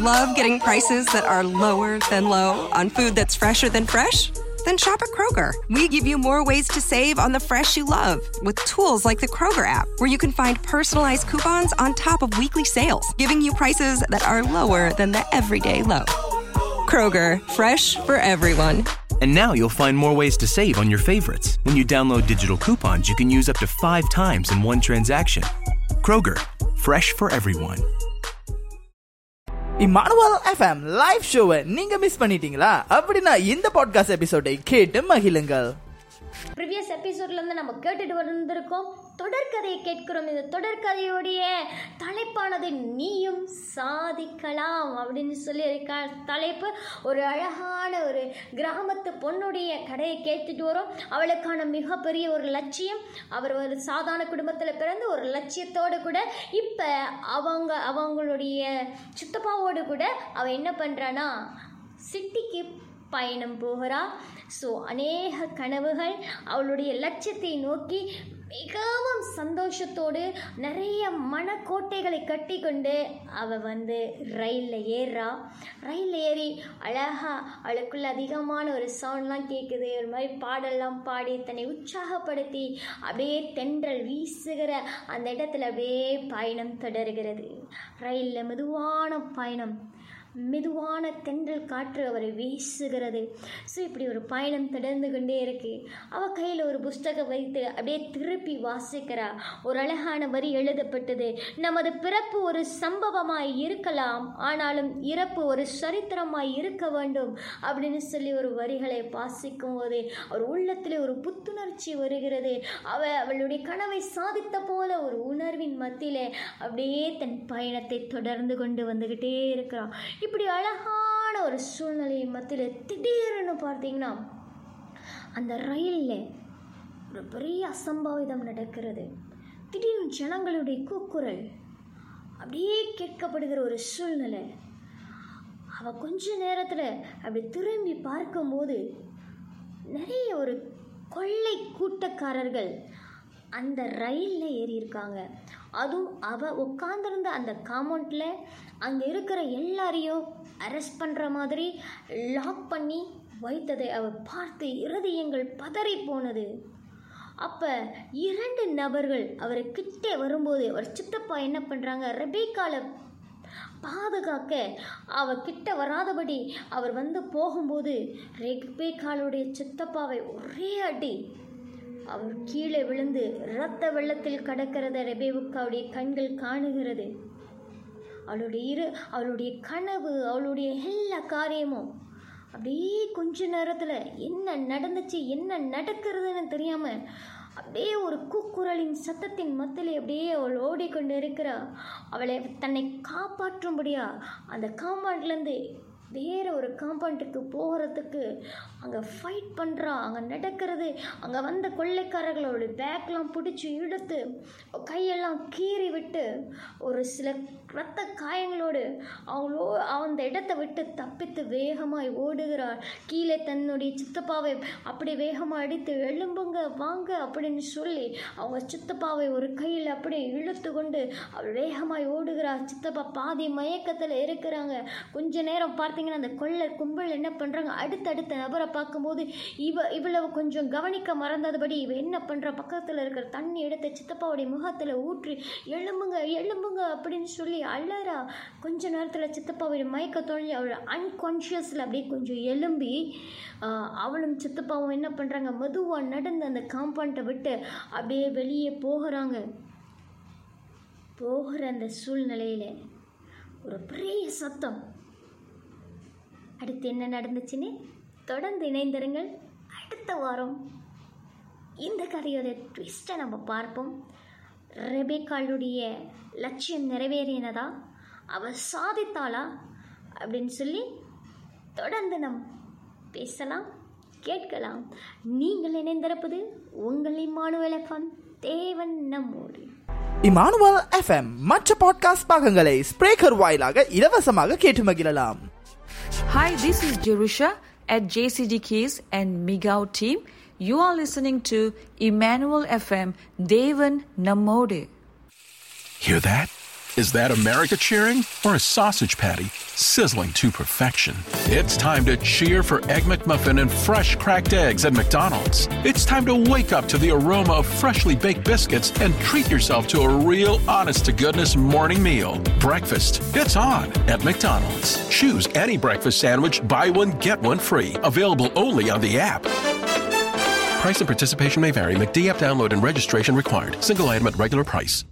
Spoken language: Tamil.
Love getting prices that are lower than low on food that's fresher than fresh? Then shop at Kroger. We give you more ways to save on the fresh you love with tools like the Kroger app, where you can find personalized coupons on top of weekly sales, giving you prices that are lower than the everyday low. Kroger, fresh for everyone. And now you'll find more ways to save on your favorites. When you download digital coupons, you can use up to five times in one transaction. Kroger, fresh for everyone. Emmanuel FM live ஷோவை நீங்க மிஸ் பண்ணிட்டீங்களா? அப்படின்னா இந்த பாட்காஸ்ட் எபிசோடை கேட்டு மகிழுங்கள். ப்ரீவியஸ் எபிசோட்லேருந்து நம்ம கேட்டுட்டு வந்திருக்கோம். தொடர்கதையை கேட்கிறோம். இந்த தொடர்கதையுடைய தலைப்பானது நீயும் சாதிக்கலாம் அப்படின்னு சொல்லி இருக்க தலைப்பு. ஒரு அழகான ஒரு கிராமத்து பொண்ணுடைய கடையை கேட்டுட்டு வரோம். அவளுக்கான மிகப்பெரிய ஒரு லட்சியம் அவர் ஒரு சாதாரண குடும்பத்தில் பிறந்து ஒரு லட்சியத்தோடு கூட இப்போ அவங்க அவங்களுடைய சித்தப்பாவோடு கூட அவள் என்ன பண்ணுறான்னா சிட்டிக்கு பயணம் போகிறா ஸோ அநேக கனவுகள் அவளுடைய லட்சியத்தை நோக்கி மிகவும் சந்தோஷத்தோடு நிறைய மனக்கோட்டைகளை கட்டி கொண்டு அவள் வந்து ரயிலில் ஏறுறா ரயிலில் ஏறி அழகாக அவளுக்குள்ள அதிகமான ஒரு சவுண்ட்லாம் கேட்குது ஒரு மாதிரி பாடெல்லாம் பாடி தன்னை உற்சாகப்படுத்தி அப்படியே தென்றல் வீசுகிற அந்த இடத்துல அப்படியே பயணம் தொடர்கிறது. ரயிலில் மெதுவான பயணம். மெதுவான தென்றல் காற்று அவரை வீசுகிறது. ஸோ இப்படி ஒரு பயணம் தொடர்ந்து கொண்டே இருக்கு. அவள் கையில் ஒரு புஸ்தகம் வைத்து அப்படியே திருப்பி வாசிக்கிறா. ஒரு அழகான வரி எழுதப்பட்டது. நமது பிறப்பு ஒரு சம்பவமாய் இருக்கலாம். ஆனாலும் இறப்பு ஒரு சரித்திரமாய் இருக்க வேண்டும் அப்படின்னு சொல்லி ஒரு வரிகளை வாசிக்கும் போது அவர் உள்ளத்தில் ஒரு புத்துணர்ச்சி வருகிறது. அவ அவளுடைய கனவை சாதித்த போல ஒரு உணர்வின் மத்தியில் அப்படியே தன் பயணத்தை தொடர்ந்து கொண்டு வந்துக்கிட்டே இருக்கிறான் இப்படி அழகான ஒரு சூழ்நிலை மத்தியில் திடீர்னு பார்த்தீங்கன்னா அந்த ரயிலில் ஒரு பெரிய அசம்பாவிதம் நடக்கிறது. திடீர்னு ஜனங்களுடைய கூக்குரல் அப்படியே கேட்கப்படுகிற ஒரு சூழ்நிலை. அவள் கொஞ்ச நேரத்தில் அப்படி திரும்பி பார்க்கும்போது நிறைய ஒரு கொள்ளை கூட்டக்காரர்கள் அந்த ரயிலில் ஏறியிருக்காங்க. அதுவும் அவள் உட்காந்துருந்த அந்த காமௌண்ட்டில் அங்கே இருக்கிற எல்லாரையும் அரெஸ்ட் பண்ணுற மாதிரி லாக் பண்ணி வைத்ததை அவள் பார்த்து இருதயங்கள் பதறி போனது. அப்போ இரண்டு நபர்கள் அவரை கிட்டே வரும்போது அவர் சித்தப்பா என்ன பண்ணுறாங்க ரெபேக்கால பாதுகாக்க அவர் கிட்ட வராதபடி அவர் வந்து போகும்போது ரெபேக்காலுடைய சித்தப்பாவை ஒரே அடி அவர் கீழே விழுந்து இரத்த வெள்ளத்தில் கடக்கிறத ரெபேவுக்காவுடைய கண்கள் காணுகிறது. அவளுடைய இரு அவளுடைய கனவு அவளுடைய எல்லா காரியமும் அப்படியே கொஞ்ச நேரத்தில் என்ன நடந்துச்சு என்ன நடக்கிறதுன்னு தெரியாமல் அப்படியே ஒரு கூக்குரலின் சத்தத்தின் மத்திலே அப்படியே அவள் ஓடிக்கொண்டு இருக்கிறா. அவளை தன்னை காப்பாற்றும்படியா அந்த காம்பவுண்ட்லேருந்து வேறு ஒரு காம்பவுண்டுக்கு போகிறதுக்கு அங்கே ஃபைட் பண்ணுறான் அங்கே நடக்கிறது அங்கே வந்த கொள்ளைக்காரர்களோட பேக்லாம் பிடிச்சி இழுத்து கையெல்லாம் கீறி விட்டு ஒரு சில இரத்த காயங்களோடு அவங்களோ அந்த இடத்தை விட்டு தப்பித்து வேகமாய் ஓடுகிறாள். கீழே தன்னுடைய சித்தப்பாவை அப்படி வேகமாக அடித்து எழும்புங்க வாங்க அப்படின்னு சொல்லி அவங்க சித்தப்பாவை ஒரு கையில் அப்படியே இழுத்து கொண்டு அவள் வேகமாய் ஓடுகிறாள் சித்தப்பா பாதி மயக்கத்தில் இருக்கிறாங்க. கொஞ்ச நேரம் பார்த்தீங்கன்னா அந்த கொள்ளை கும்பல் என்ன பண்ணுறாங்க அடுத்தடுத்த நபரை பார்க்கும்போது இவ இவ்வளவு கொஞ்சம் கவனிக்க மறந்ததுபடி இவ என்ன பண்ணுறா பக்கத்தில் இருக்கிற தண்ணி எடுத்து சித்தப்பாவுடைய முகத்தில் ஊற்றி எழும்புங்க எழும்புங்க அப்படின்னு சொல்லி அழறா. கொஞ்ச நேரத்தில் சித்தப்பாவுடைய மயக்க தொழில் அவள் அன்கான்ஷியஸில் அப்படியே கொஞ்சம் எலும்பி அவளும் சித்தப்பாவும் என்ன பண்ணுறாங்க மெதுவாக நடந்து அந்த காம்பவுண்டை விட்டு அப்படியே வெளியே போகிறாங்க. போகிற அந்த சூழ்நிலையில் ஒரு பெரிய சத்தம். அடுத்து என்ன நடந்துச்சுன்னு தொடர்ந்து இணைந்திருங்கள். அடுத்த வாரம் இந்த கதையோட ட்விஸ்ட்டை நம்ம பார்ப்போம். ரெபேக்காளுடைய லட்சியம் நிறைவேறினதா? அவள் சாதித்தாளா? அப்படின்னு சொல்லி தொடர்ந்து நம் பேசலாம் கேட்கலாம். நீங்கள் இணைந்திருப்பது உங்கள் இம்மானுவல் எஃப்எம் தேவன் நம்மோடு. இமானுவல் எஃப்எம் மற்ற பாட்காஸ்ட் பாகங்களை ஸ்பிரேக்கர் வாயிலாக இலவசமாக கேட்டு மகிழலாம். Hi, this is Jerusha. At JCD Keys and Migao team. You are listening to Emmanuel FM Devan Namode. Hear that? Is that America cheering or a sausage patty sizzling to perfection? It's time to cheer for Egg McMuffin and fresh cracked eggs at McDonald's. It's time to wake up to the aroma of freshly baked biscuits and treat yourself to a real honest to goodness morning meal. Breakfast, it's on at McDonald's. Choose any breakfast sandwich, buy one, get one free. Available only on the app. Price and participation may vary. McD app download and registration required. Single item at regular price.